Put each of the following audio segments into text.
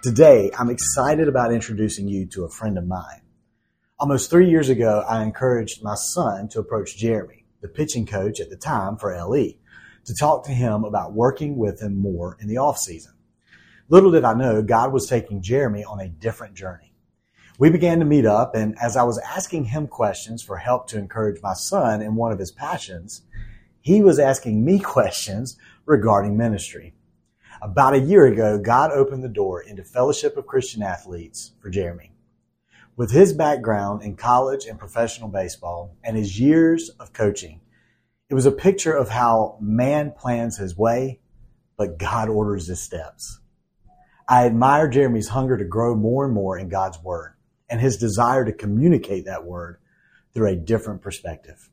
Today, I'm excited about introducing you to a friend of mine. Almost three years ago, I encouraged my son to approach Jeremy, the pitching coach at the time for LE, to talk to him about working with him more in the off season. Little did I know God was taking Jeremy on a different journey. We began to meet up, and as I was asking him questions for help to encourage my son in one of his passions, he was asking me questions regarding ministry. About a year ago, God opened the door into Fellowship of Christian Athletes for Jeremy. With his background in college and professional baseball and his years of coaching, it was a picture of how man plans his way, but God orders his steps. I admire Jeremy's hunger to grow more and more in God's word and his desire to communicate that word through a different perspective.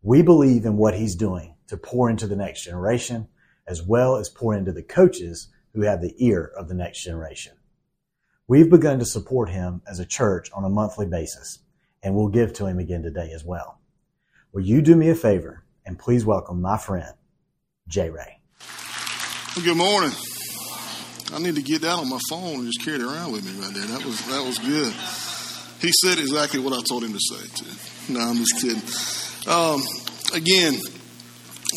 We believe in what he's doing to pour into the next generation as well as pour into the coaches who have the ear of the next generation. We've begun to support him as a church on a monthly basis, and we'll give to him again today as well. Will you do me a favor and please welcome my friend, J Ray? Good morning. I need to get that on my phone and just carry it around with me right there. That was that was good. He said exactly what I told him to say. Too. No, I'm just kidding. Um, again,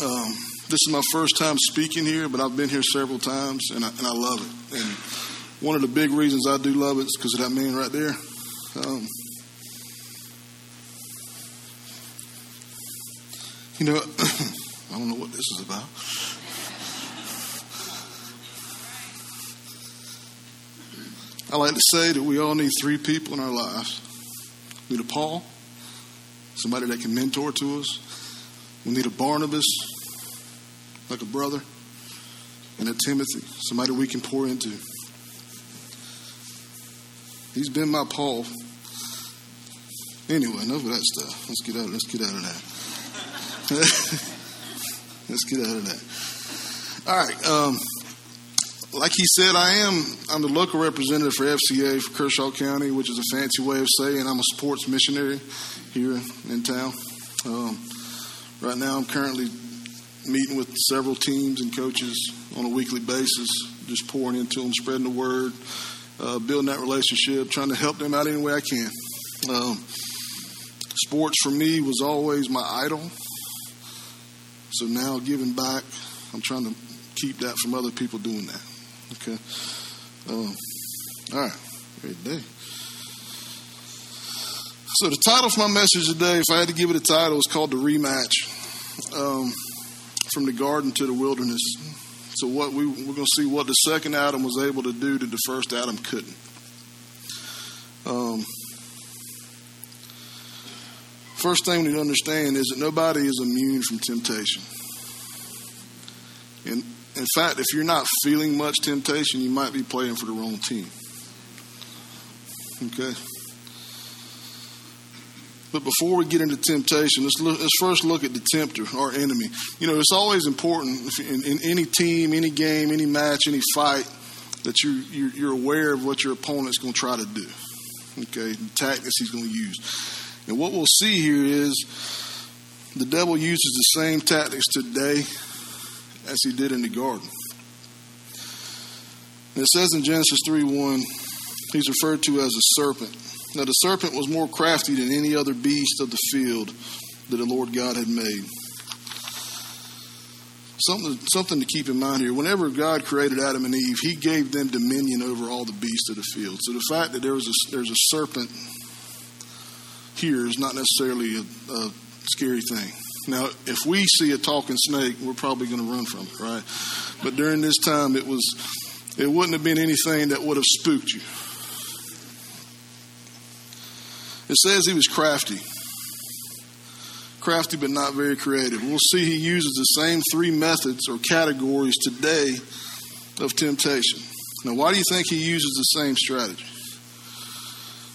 um, this is my first time speaking here, but I've been here several times, and I, and I love it. And one of the big reasons I do love it is because of that man right there. Um, you know, I don't know what this is about. I like to say that we all need three people in our lives. We need a Paul, somebody that can mentor to us. We need a Barnabas, like a brother, and a Timothy, somebody we can pour into. He's been my Paul. Anyway, enough of that stuff. Let's get out. Let's get out of that. let's get out of that. All right. Um, like he said, I am. I'm the local representative for FCA for Kershaw County, which is a fancy way of saying I'm a sports missionary here in town. Um, right now, I'm currently meeting with several teams and coaches on a weekly basis, just pouring into them, spreading the word, uh, building that relationship, trying to help them out any way I can. Um, sports for me was always my idol. So now giving back, I'm trying to keep that from other people doing that. Okay. Um, all right. Great day. So the title for my message today, if I had to give it a title, is called the rematch. Um, from the garden to the wilderness. So what we, we're going to see what the second Adam was able to do that the first Adam couldn't. Um, first thing we need to understand is that nobody is immune from temptation. And in fact, if you're not feeling much temptation, you might be playing for the wrong team. Okay? But before we get into temptation, let's, look, let's first look at the tempter, our enemy. You know, it's always important in, in any team, any game, any match, any fight that you, you're, you're aware of what your opponent's going to try to do. Okay, the tactics he's going to use. And what we'll see here is the devil uses the same tactics today as he did in the garden. And it says in Genesis 3 1, he's referred to as a serpent. Now the serpent was more crafty than any other beast of the field that the Lord God had made. Something, something to keep in mind here. Whenever God created Adam and Eve, He gave them dominion over all the beasts of the field. So the fact that there was a, there's a serpent here is not necessarily a, a scary thing. Now, if we see a talking snake, we're probably going to run from it, right? But during this time, it was it wouldn't have been anything that would have spooked you. It says he was crafty. Crafty, but not very creative. We'll see he uses the same three methods or categories today of temptation. Now, why do you think he uses the same strategy?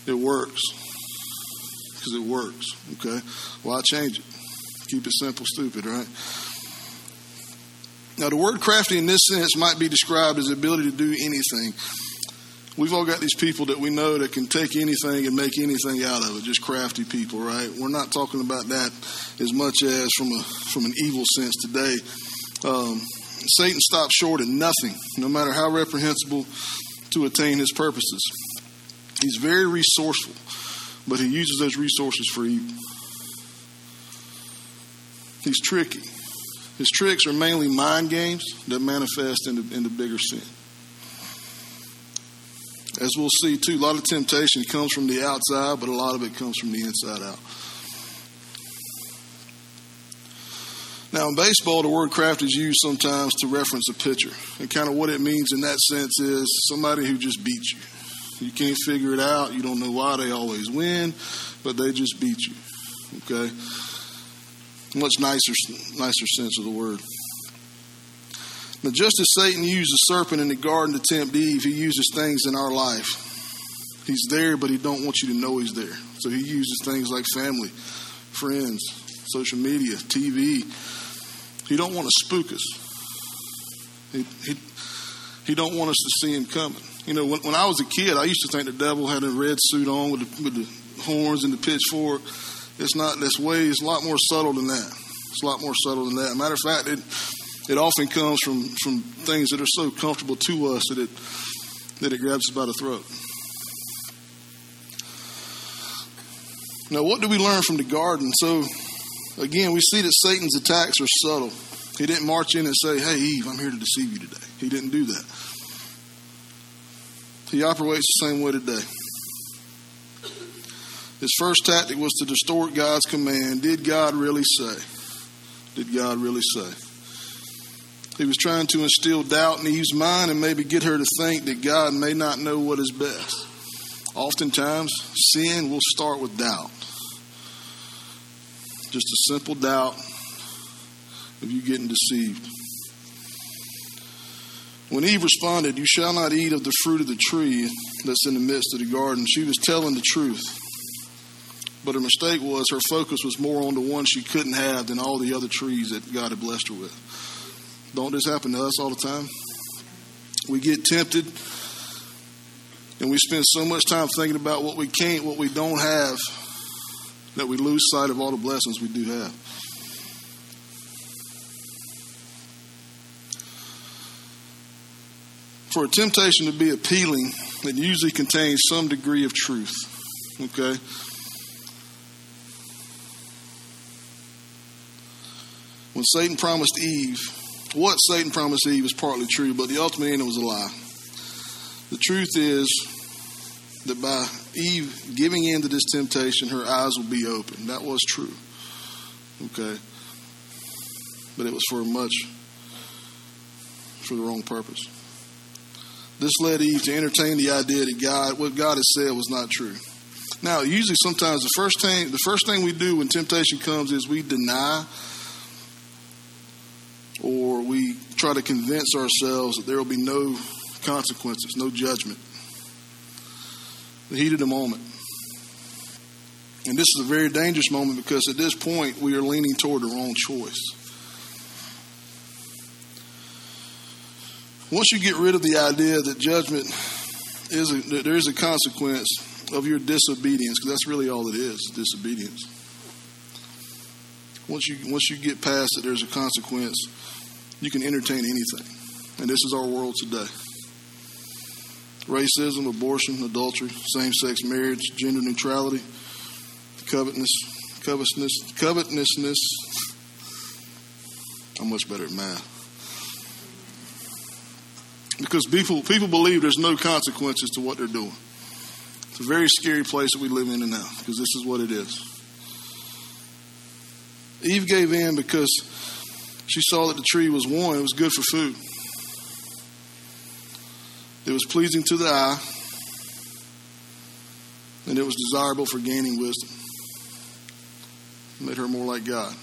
It works. Because it works. Okay? Why change it? Keep it simple, stupid, right? Now, the word crafty in this sense might be described as the ability to do anything. We've all got these people that we know that can take anything and make anything out of it, just crafty people, right? We're not talking about that as much as from a from an evil sense today. Um, Satan stops short at nothing, no matter how reprehensible to attain his purposes. He's very resourceful, but he uses those resources for evil. He's tricky. His tricks are mainly mind games that manifest into, into bigger sin. As we'll see, too, a lot of temptation comes from the outside, but a lot of it comes from the inside out. Now, in baseball, the word craft is used sometimes to reference a pitcher. And kind of what it means in that sense is somebody who just beats you. You can't figure it out. You don't know why they always win, but they just beat you. Okay? Much nicer, nicer sense of the word. Now, just as Satan used the serpent in the garden to tempt Eve, he uses things in our life. He's there, but he don't want you to know he's there. So he uses things like family, friends, social media, TV. He don't want to spook us. He, he, he don't want us to see him coming. You know, when, when I was a kid, I used to think the devil had a red suit on with the, with the horns and the pitchfork. It's not this way. It's a lot more subtle than that. It's a lot more subtle than that. Matter of fact, it it often comes from, from things that are so comfortable to us that it that it grabs us by the throat. Now, what do we learn from the garden? So, again, we see that Satan's attacks are subtle. He didn't march in and say, Hey, Eve, I'm here to deceive you today. He didn't do that. He operates the same way today. His first tactic was to distort God's command. Did God really say? Did God really say? He was trying to instill doubt in Eve's mind and maybe get her to think that God may not know what is best. Oftentimes, sin will start with doubt. Just a simple doubt of you getting deceived. When Eve responded, You shall not eat of the fruit of the tree that's in the midst of the garden, she was telling the truth. But her mistake was her focus was more on the one she couldn't have than all the other trees that God had blessed her with. Don't this happen to us all the time? We get tempted and we spend so much time thinking about what we can't, what we don't have, that we lose sight of all the blessings we do have. For a temptation to be appealing, it usually contains some degree of truth. Okay? When Satan promised Eve what Satan promised Eve is partly true, but the ultimate end was a lie. The truth is that by Eve giving in to this temptation, her eyes will be open. That was true. Okay? But it was for much, for the wrong purpose. This led Eve to entertain the idea that God, what God has said was not true. Now, usually, sometimes the first thing, the first thing we do when temptation comes is we deny or we try to convince ourselves that there will be no consequences, no judgment. The heat of the moment. And this is a very dangerous moment because at this point we are leaning toward the wrong choice. Once you get rid of the idea that judgment is a, that there is a consequence of your disobedience, because that's really all it is, disobedience. Once you once you get past it, there's a consequence you can entertain anything. And this is our world today. Racism, abortion, adultery, same sex marriage, gender neutrality, covetousness, covetousness, covetousness. I'm much better at math. Because people people believe there's no consequences to what they're doing. It's a very scary place that we live in now, because this is what it is. Eve gave in because she saw that the tree was one, it was good for food. It was pleasing to the eye, and it was desirable for gaining wisdom. It made her more like God.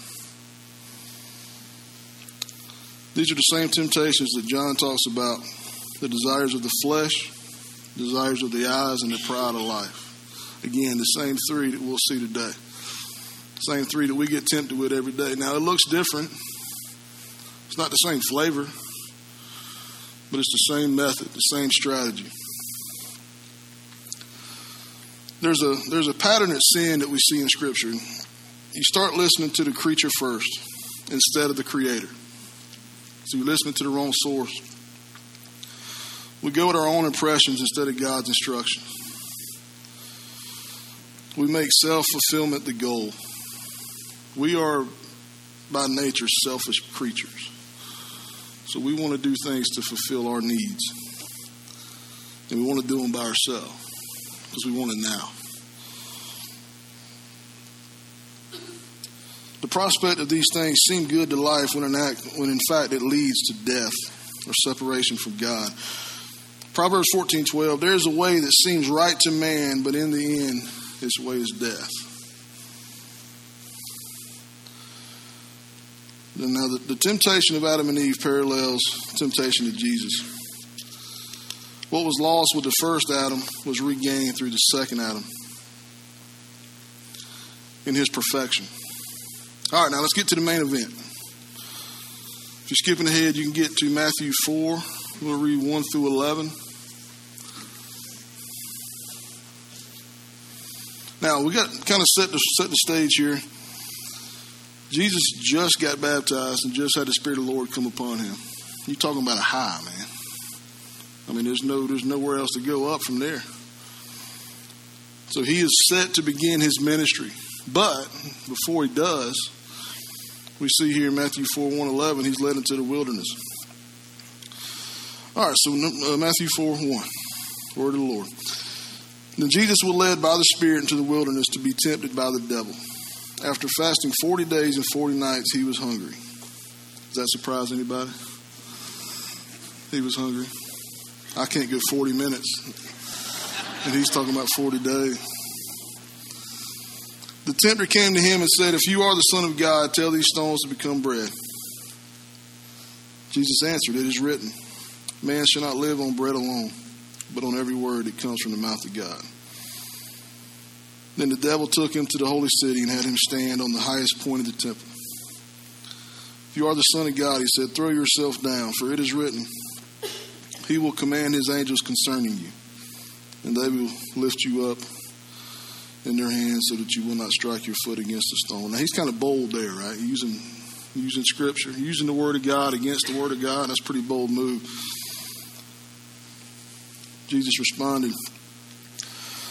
These are the same temptations that John talks about the desires of the flesh, desires of the eyes, and the pride of life. Again, the same three that we'll see today. Same three that we get tempted with every day. Now, it looks different. It's not the same flavor, but it's the same method, the same strategy. There's a there's a pattern of sin that we see in Scripture. You start listening to the creature first instead of the Creator. So you're listening to the wrong source. We go with our own impressions instead of God's instructions. We make self fulfillment the goal. We are, by nature, selfish creatures. So we want to do things to fulfill our needs. And we want to do them by ourselves because we want it now. The prospect of these things seem good to life when in, act, when in fact it leads to death or separation from God. Proverbs 14:12 There is a way that seems right to man, but in the end its way is death. Now, the, the temptation of Adam and Eve parallels temptation of Jesus. What was lost with the first Adam was regained through the second Adam in his perfection. All right, now let's get to the main event. If you're skipping ahead, you can get to Matthew 4. We'll read 1 through 11. Now, we got kind of set the, set the stage here. Jesus just got baptized and just had the Spirit of the Lord come upon him. You're talking about a high, man. I mean, there's no there's nowhere else to go up from there. So he is set to begin his ministry. But before he does, we see here in Matthew 4 1 11, he's led into the wilderness. All right, so uh, Matthew 4 1, word of the Lord. Then Jesus was led by the Spirit into the wilderness to be tempted by the devil. After fasting 40 days and 40 nights, he was hungry. Does that surprise anybody? He was hungry. I can't go 40 minutes. And he's talking about 40 days. The tempter came to him and said, If you are the Son of God, tell these stones to become bread. Jesus answered, It is written, Man shall not live on bread alone, but on every word that comes from the mouth of God. Then the devil took him to the holy city and had him stand on the highest point of the temple. If you are the Son of God, he said, throw yourself down, for it is written, He will command His angels concerning you, and they will lift you up in their hands so that you will not strike your foot against a stone. Now, he's kind of bold there, right? Using, using Scripture, using the Word of God against the Word of God. That's a pretty bold move. Jesus responded,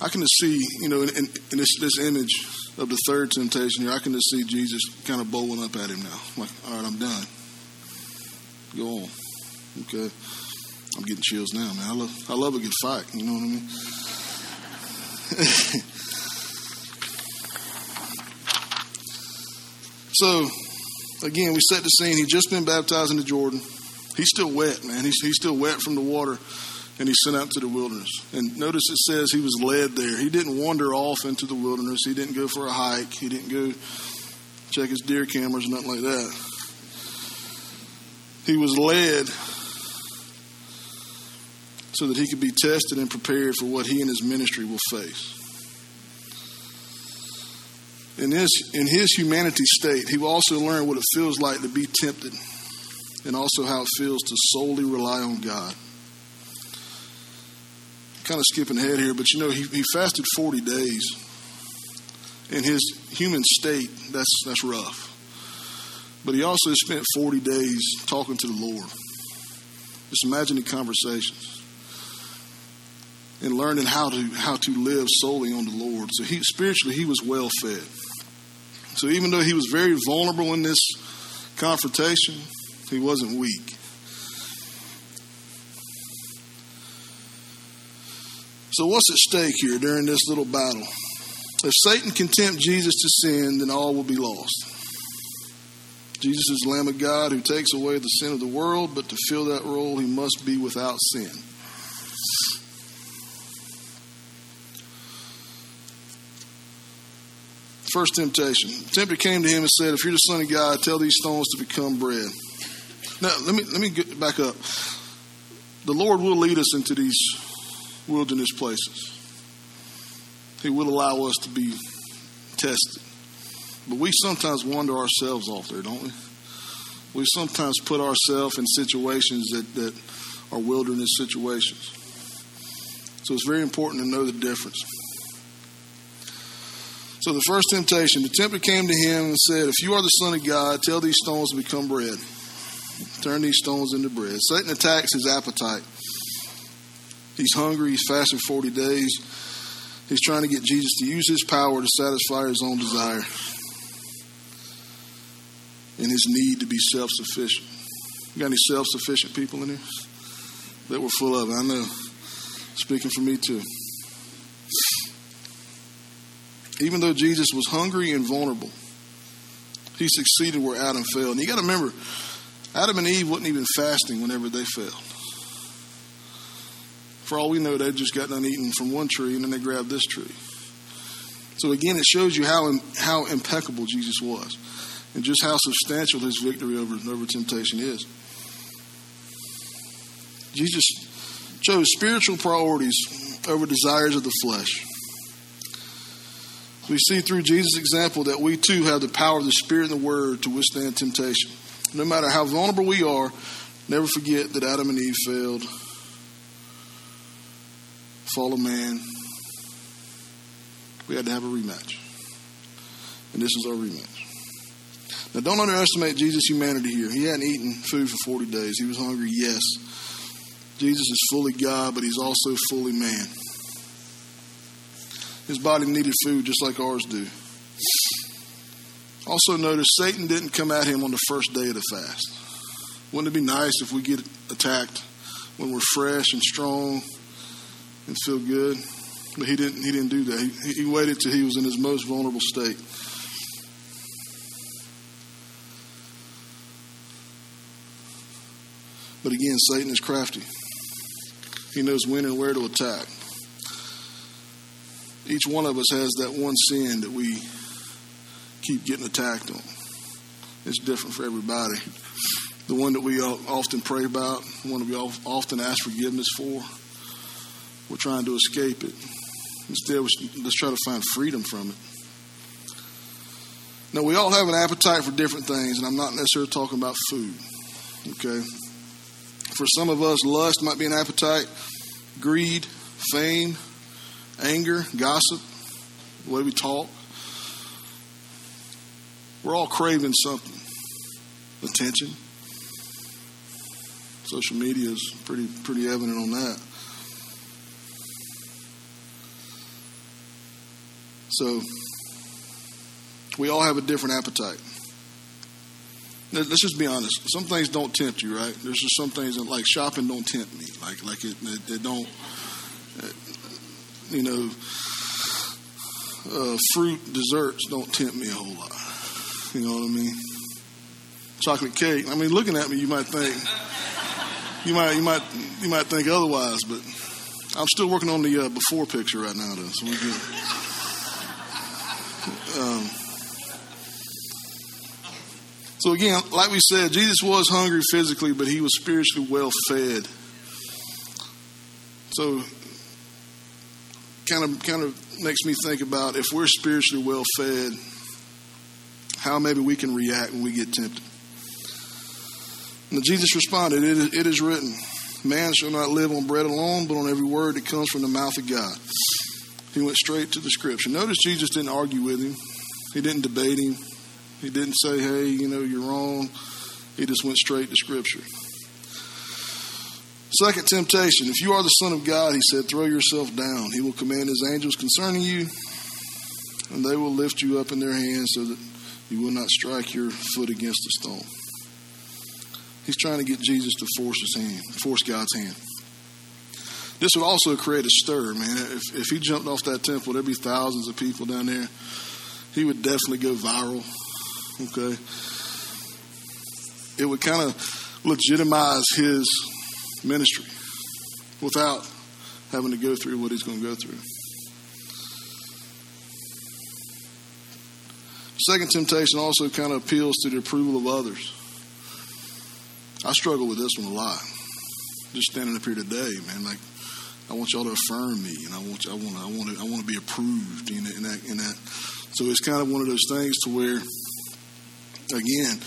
I can just see, you know, in, in, in this, this image of the third temptation here, I can just see Jesus kind of bowling up at him now. Like, all right, I'm done. Go on. Okay. I'm getting chills now, man. I love, I love a good fight. You know what I mean? so, again, we set the scene. He's just been baptized in the Jordan. He's still wet, man. He's, he's still wet from the water and he's sent out to the wilderness. And notice it says he was led there. He didn't wander off into the wilderness. He didn't go for a hike. He didn't go check his deer cameras, nothing like that. He was led so that he could be tested and prepared for what he and his ministry will face. In his, in his humanity state, he will also learn what it feels like to be tempted and also how it feels to solely rely on God kind of skipping ahead here, but you know, he, he fasted 40 days. In his human state, that's, that's rough. But he also spent 40 days talking to the Lord. Just imagine the conversations and learning how to how to live solely on the Lord. So he spiritually he was well fed. So even though he was very vulnerable in this confrontation, he wasn't weak. So, what's at stake here during this little battle? If Satan can tempt Jesus to sin, then all will be lost. Jesus is the Lamb of God who takes away the sin of the world, but to fill that role, he must be without sin. First temptation. The tempter came to him and said, If you're the Son of God, tell these stones to become bread. Now, let me, let me get back up. The Lord will lead us into these wilderness places. He will allow us to be tested. But we sometimes wander ourselves off there, don't we? We sometimes put ourselves in situations that, that are wilderness situations. So it's very important to know the difference. So the first temptation, the tempter came to him and said, If you are the Son of God, tell these stones to become bread. Turn these stones into bread. Satan attacks his appetite. He's hungry, he's fasted 40 days. He's trying to get Jesus to use his power to satisfy his own desire and his need to be self sufficient. You got any self sufficient people in here? That we're full of. I know. Speaking for me too. Even though Jesus was hungry and vulnerable, he succeeded where Adam failed. And you got to remember, Adam and Eve wasn't even fasting whenever they failed. For all we know, they just got done eating from one tree and then they grabbed this tree. So again, it shows you how how impeccable Jesus was, and just how substantial his victory over over temptation is. Jesus chose spiritual priorities over desires of the flesh. We see through Jesus' example that we too have the power of the Spirit and the Word to withstand temptation. No matter how vulnerable we are, never forget that Adam and Eve failed. Fall of man. We had to have a rematch. And this is our rematch. Now, don't underestimate Jesus' humanity here. He hadn't eaten food for 40 days. He was hungry, yes. Jesus is fully God, but he's also fully man. His body needed food just like ours do. Also, notice Satan didn't come at him on the first day of the fast. Wouldn't it be nice if we get attacked when we're fresh and strong and feel good? But he didn't. He didn't do that. He, he waited till he was in his most vulnerable state. But again, Satan is crafty. He knows when and where to attack each one of us has that one sin that we keep getting attacked on. It's different for everybody. The one that we often pray about, the one that we often ask forgiveness for, we're trying to escape it. Instead, let's try to find freedom from it. Now, we all have an appetite for different things, and I'm not necessarily talking about food. Okay? For some of us, lust might be an appetite, greed, fame, anger, gossip, the way we talk. We're all craving something. Attention. Social media is pretty pretty evident on that. So we all have a different appetite. Let's just be honest. Some things don't tempt you, right? There's just some things that, like shopping, don't tempt me. Like like it, it, it don't you know, uh, fruit desserts don't tempt me a whole lot. You know what I mean? Chocolate cake. I mean, looking at me, you might think you might you might you might think otherwise, but I'm still working on the uh, before picture right now, though. So we can. Um, so again, like we said, Jesus was hungry physically, but he was spiritually well fed. So kind of kind of makes me think about if we're spiritually well fed, how maybe we can react when we get tempted. And Jesus responded, it is, it is written, Man shall not live on bread alone, but on every word that comes from the mouth of God. He went straight to the scripture. Notice Jesus didn't argue with him, he didn't debate him, he didn't say, Hey, you know, you're wrong. He just went straight to scripture. Second temptation. If you are the Son of God, he said, throw yourself down. He will command his angels concerning you, and they will lift you up in their hands so that you will not strike your foot against a stone. He's trying to get Jesus to force his hand, force God's hand. This would also create a stir, man. If, if he jumped off that temple, there'd be thousands of people down there. He would definitely go viral. Okay. It would kind of legitimize his ministry without having to go through what he's going to go through. Second temptation also kind of appeals to the approval of others. I struggle with this one a lot. Just standing up here today, man, like I want y'all to affirm me, and I want I want I want to, I want to be approved in, that in that. So it's kind of one of those things to where, again,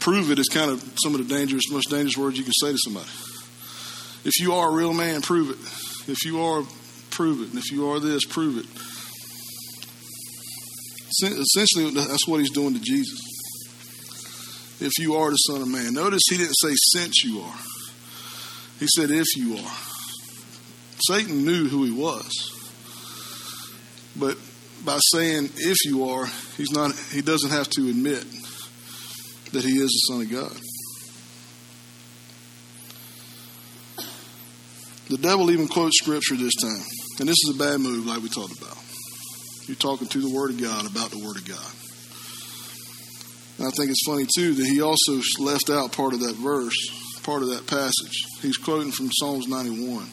prove it is kind of some of the dangerous, most dangerous words you can say to somebody. If you are a real man, prove it. If you are, prove it. And if you are this, prove it. Essentially, that's what he's doing to Jesus. If you are the Son of Man. Notice he didn't say since you are. He said if you are. Satan knew who he was. But by saying if you are, he's not he doesn't have to admit that he is the Son of God. The devil even quotes scripture this time. And this is a bad move, like we talked about. You're talking to the Word of God about the Word of God. And I think it's funny, too, that he also left out part of that verse, part of that passage. He's quoting from Psalms 91.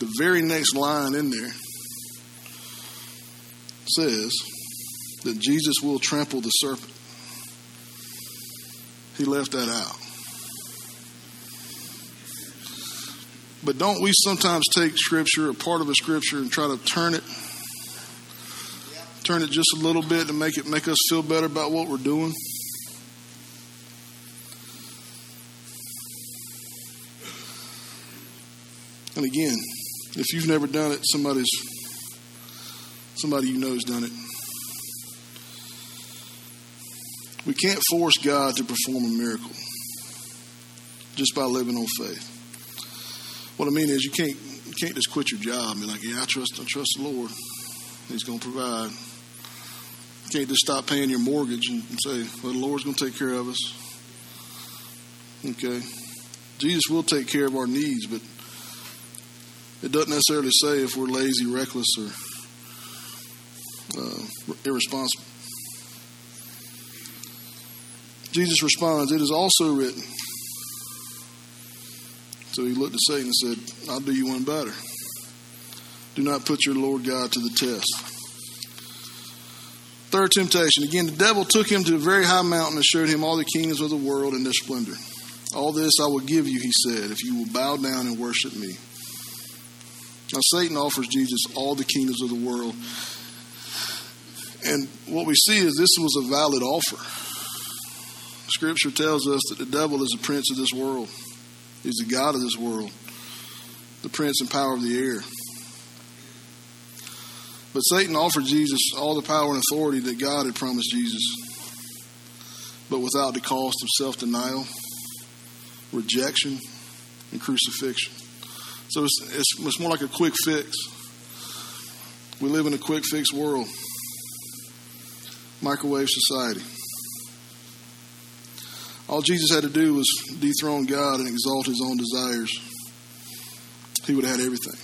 The very next line in there says that Jesus will trample the serpent. He left that out. But don't we sometimes take scripture, a part of a scripture, and try to turn it, turn it just a little bit to make it make us feel better about what we're doing? And again, if you've never done it, somebody's somebody you know has done it. We can't force God to perform a miracle just by living on faith. What I mean is, you can't you can't just quit your job and be like, "Yeah, I trust I trust the Lord. He's going to provide." You can't just stop paying your mortgage and say, "Well, the Lord's going to take care of us." Okay, Jesus will take care of our needs, but it doesn't necessarily say if we're lazy, reckless, or uh, irresponsible. Jesus responds, It is also written. So he looked at Satan and said, I'll do you one better. Do not put your Lord God to the test. Third temptation. Again, the devil took him to a very high mountain and showed him all the kingdoms of the world and their splendor. All this I will give you, he said, if you will bow down and worship me. Now, Satan offers Jesus all the kingdoms of the world. And what we see is this was a valid offer. Scripture tells us that the devil is the prince of this world, he's the God of this world, the prince and power of the air. But Satan offered Jesus all the power and authority that God had promised Jesus, but without the cost of self denial, rejection, and crucifixion. So it's, it's, it's more like a quick fix. We live in a quick fix world, microwave society. All Jesus had to do was dethrone God and exalt his own desires. He would have had everything.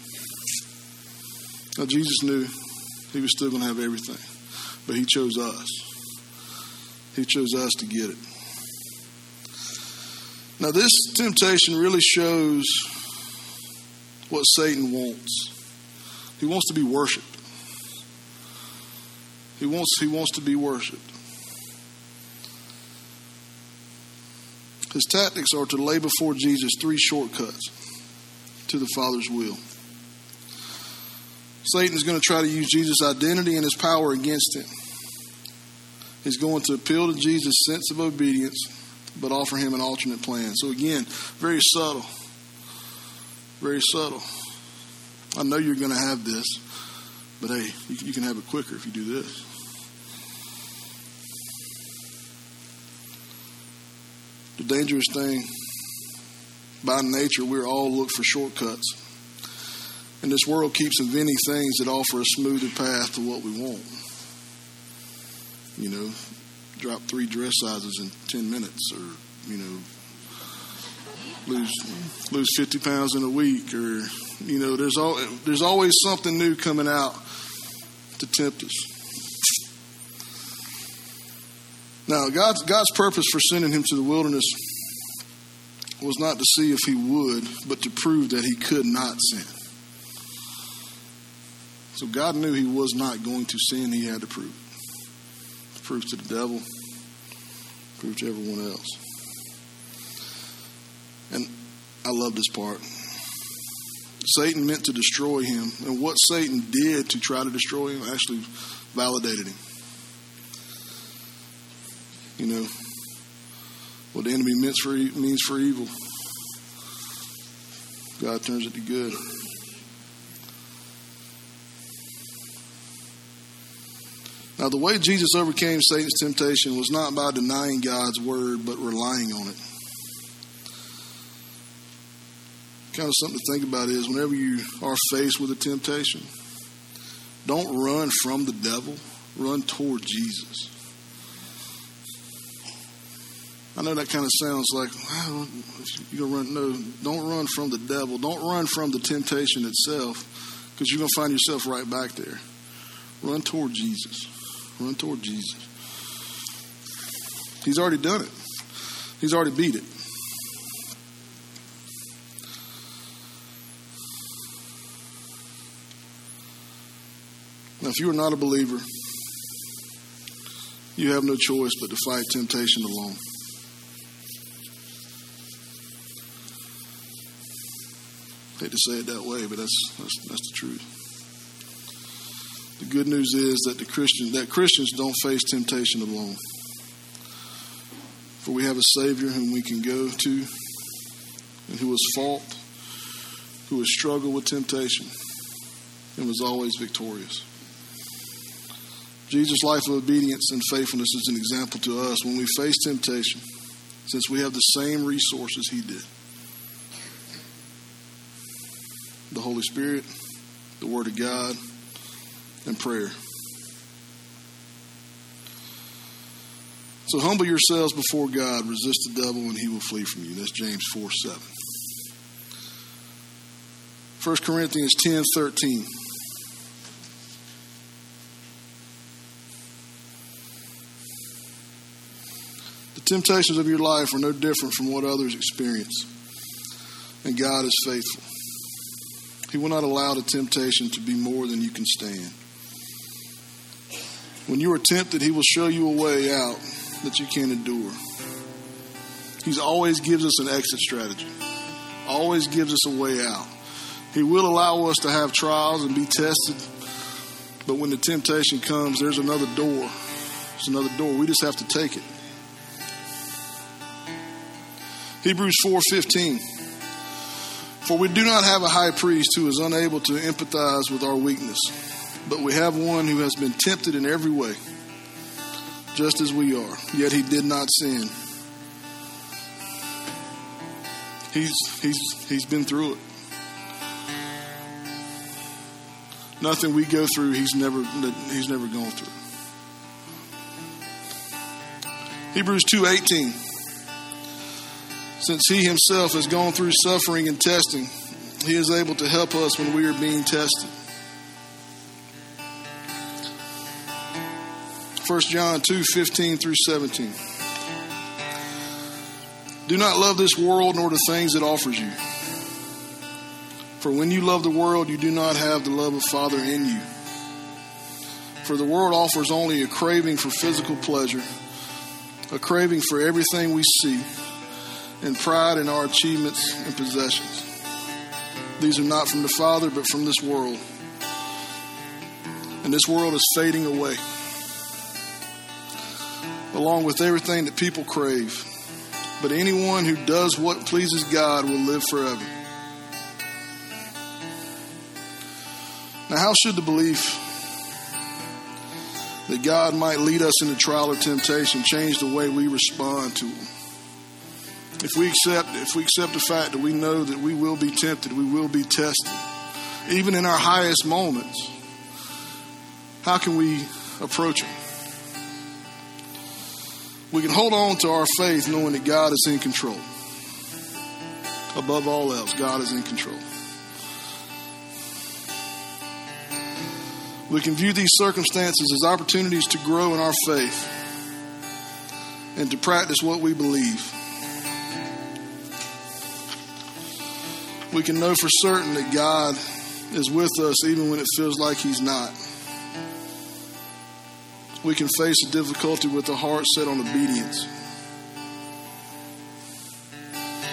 Now, Jesus knew he was still going to have everything, but he chose us. He chose us to get it. Now, this temptation really shows what Satan wants. He wants to be worshiped. He wants, he wants to be worshiped. His tactics are to lay before Jesus three shortcuts to the Father's will. Satan is going to try to use Jesus' identity and his power against him. He's going to appeal to Jesus' sense of obedience, but offer him an alternate plan. So, again, very subtle. Very subtle. I know you're going to have this, but hey, you, can have it quicker if you do this. The dangerous thing, by nature, we're all look for shortcuts. And this world keeps inventing things that offer a smoother path to what we want. You know, drop three dress sizes in 10 minutes, or, you know, lose lose 50 pounds in a week or you know there's all there's always something new coming out to tempt us. Now god's god's purpose for sending him to the wilderness was not to see if he would but to prove that he could not sin. So god knew he was not going to sin. He had to prove it. Prove to the devil. Prove to everyone else and I love this part. Satan meant to destroy him, and what Satan did to try to destroy him actually validated him. You know, what the enemy means for, means for evil, God turns it to good. Now, the way Jesus overcame Satan's temptation was not by denying God's word, but relying on it. Kind of something to think about is whenever you are faced with a temptation, don't run from the devil, run toward Jesus. I know that kind of sounds like well, you're gonna run. No, don't run from the devil. Don't run from the temptation itself, because you're gonna find yourself right back there. Run toward Jesus. Run toward Jesus. He's already done it. He's already beat it. Now, if you are not a believer, you have no choice but to fight temptation alone. I hate to say it that way, but that's, that's, that's the truth. The good news is that the Christian that Christians don't face temptation alone. For we have a Savior whom we can go to and who has fought, who has struggled with temptation, and was always victorious. Jesus' life of obedience and faithfulness is an example to us when we face temptation, since we have the same resources he did the Holy Spirit, the Word of God, and prayer. So humble yourselves before God, resist the devil, and he will flee from you. That's James 4 7. 1 Corinthians ten thirteen. The temptations of your life are no different from what others experience, and God is faithful. He will not allow the temptation to be more than you can stand. When you are tempted, He will show you a way out that you can endure. He always gives us an exit strategy, always gives us a way out. He will allow us to have trials and be tested, but when the temptation comes, there's another door. There's another door. We just have to take it. Hebrews 4:15 For we do not have a high priest who is unable to empathize with our weakness but we have one who has been tempted in every way, just as we are, yet he did not sin. He's, he's, he's been through it. Nothing we go through, he's never, he's never gone through. Hebrews 2.18 Since he himself has gone through suffering and testing, he is able to help us when we are being tested. 1 John 2 15 through 17. Do not love this world nor the things it offers you. For when you love the world, you do not have the love of Father in you. For the world offers only a craving for physical pleasure, a craving for everything we see, and pride in our achievements and possessions. These are not from the Father, but from this world. And this world is fading away along with everything that people crave. But anyone who does what pleases God will live forever. Now, how should the belief that God might lead us into trial or temptation change the way we respond to Him? If we accept, if we accept the fact that we know that we will be tempted, we will be tested, even in our highest moments, how can we approach it? We can hold on to our faith knowing that God is in control. Above all else, God is in control. We can view these circumstances as opportunities to grow in our faith and to practice what we believe. We can know for certain that God is with us even when it feels like He's not we can face a difficulty with a heart set on obedience.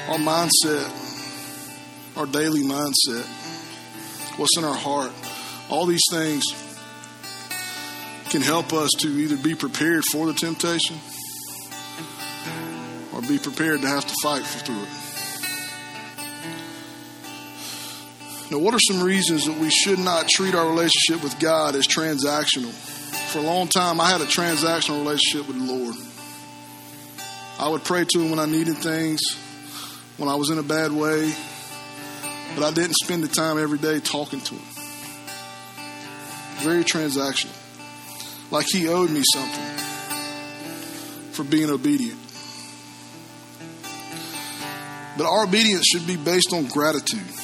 Our mindset, our daily mindset, what's in our heart. All these things can help us to either be prepared for the temptation or be prepared to have to fight through it. Now, what are some reasons that we should not treat our relationship with God as transactional? For a long time, I had a transactional relationship with the Lord. I would pray to Him when I needed things, when I was in a bad way, but I didn't spend the time every day talking to Him. Very transactional. Like He owed me something for being obedient. But our obedience should be based on gratitude.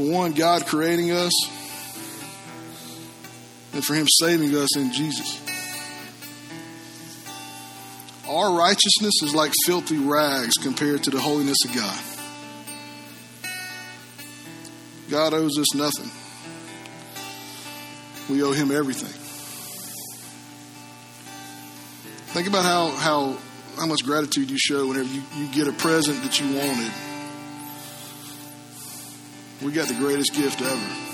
For one, God creating us, and for Him saving us in Jesus. Our righteousness is like filthy rags compared to the holiness of God. God owes us nothing. We owe Him everything. Think about how, how, how much gratitude you show whenever you, you get a present that you wanted. We got the greatest gift ever.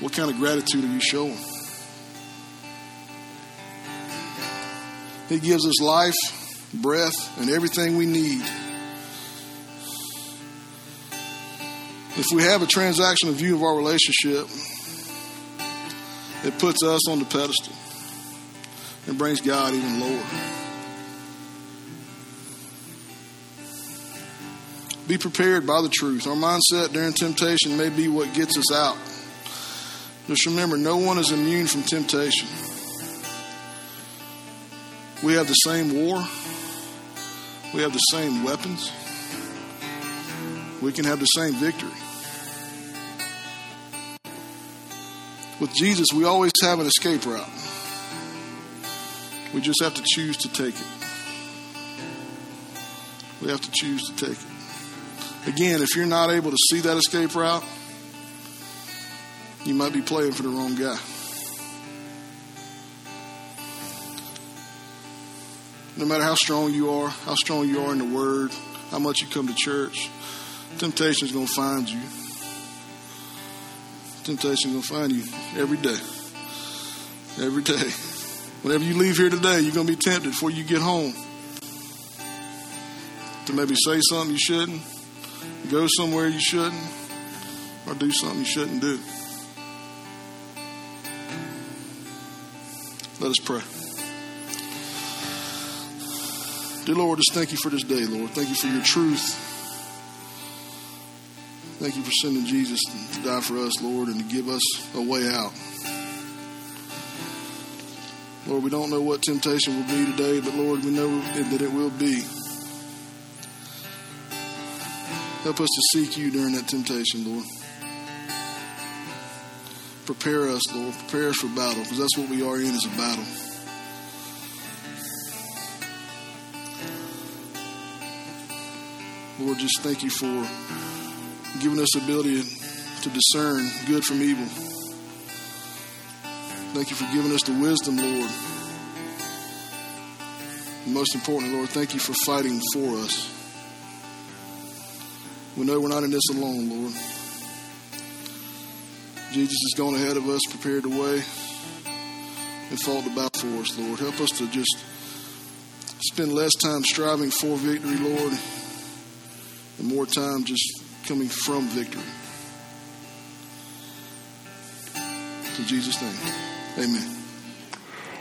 What kind of gratitude are you showing? He gives us life, breath, and everything we need. If we have a transactional view of our relationship, it puts us on the pedestal and brings God even lower. Be prepared by the truth. Our mindset during temptation may be what gets us out. Just remember, no one is immune from temptation. We have the same war, we have the same weapons, we can have the same victory. With Jesus, we always have an escape route. We just have to choose to take it. We have to choose to take it. Again, if you're not able to see that escape route, you might be playing for the wrong guy. No matter how strong you are, how strong you are in the Word, how much you come to church, temptation is going to find you. Temptation is going to find you every day. Every day. Whenever you leave here today, you're going to be tempted before you get home to maybe say something you shouldn't, go somewhere you shouldn't, or do something you shouldn't do. Let us pray. Dear Lord, just thank you for this day, Lord. Thank you for your truth. Thank you for sending Jesus to die for us, Lord, and to give us a way out. Lord, we don't know what temptation will be today, but Lord, we know that it will be. Help us to seek you during that temptation, Lord. Prepare us, Lord. Prepare us for battle, because that's what we are in is a battle. Lord, just thank you for giving us the ability to discern good from evil. Thank you for giving us the wisdom, Lord. And most importantly, Lord, thank you for fighting for us. We know we're not in this alone, Lord. Jesus has gone ahead of us, prepared the way, and fought the battle for us, Lord. Help us to just spend less time striving for victory, Lord, and more time just coming from victory. In Jesus' name, amen.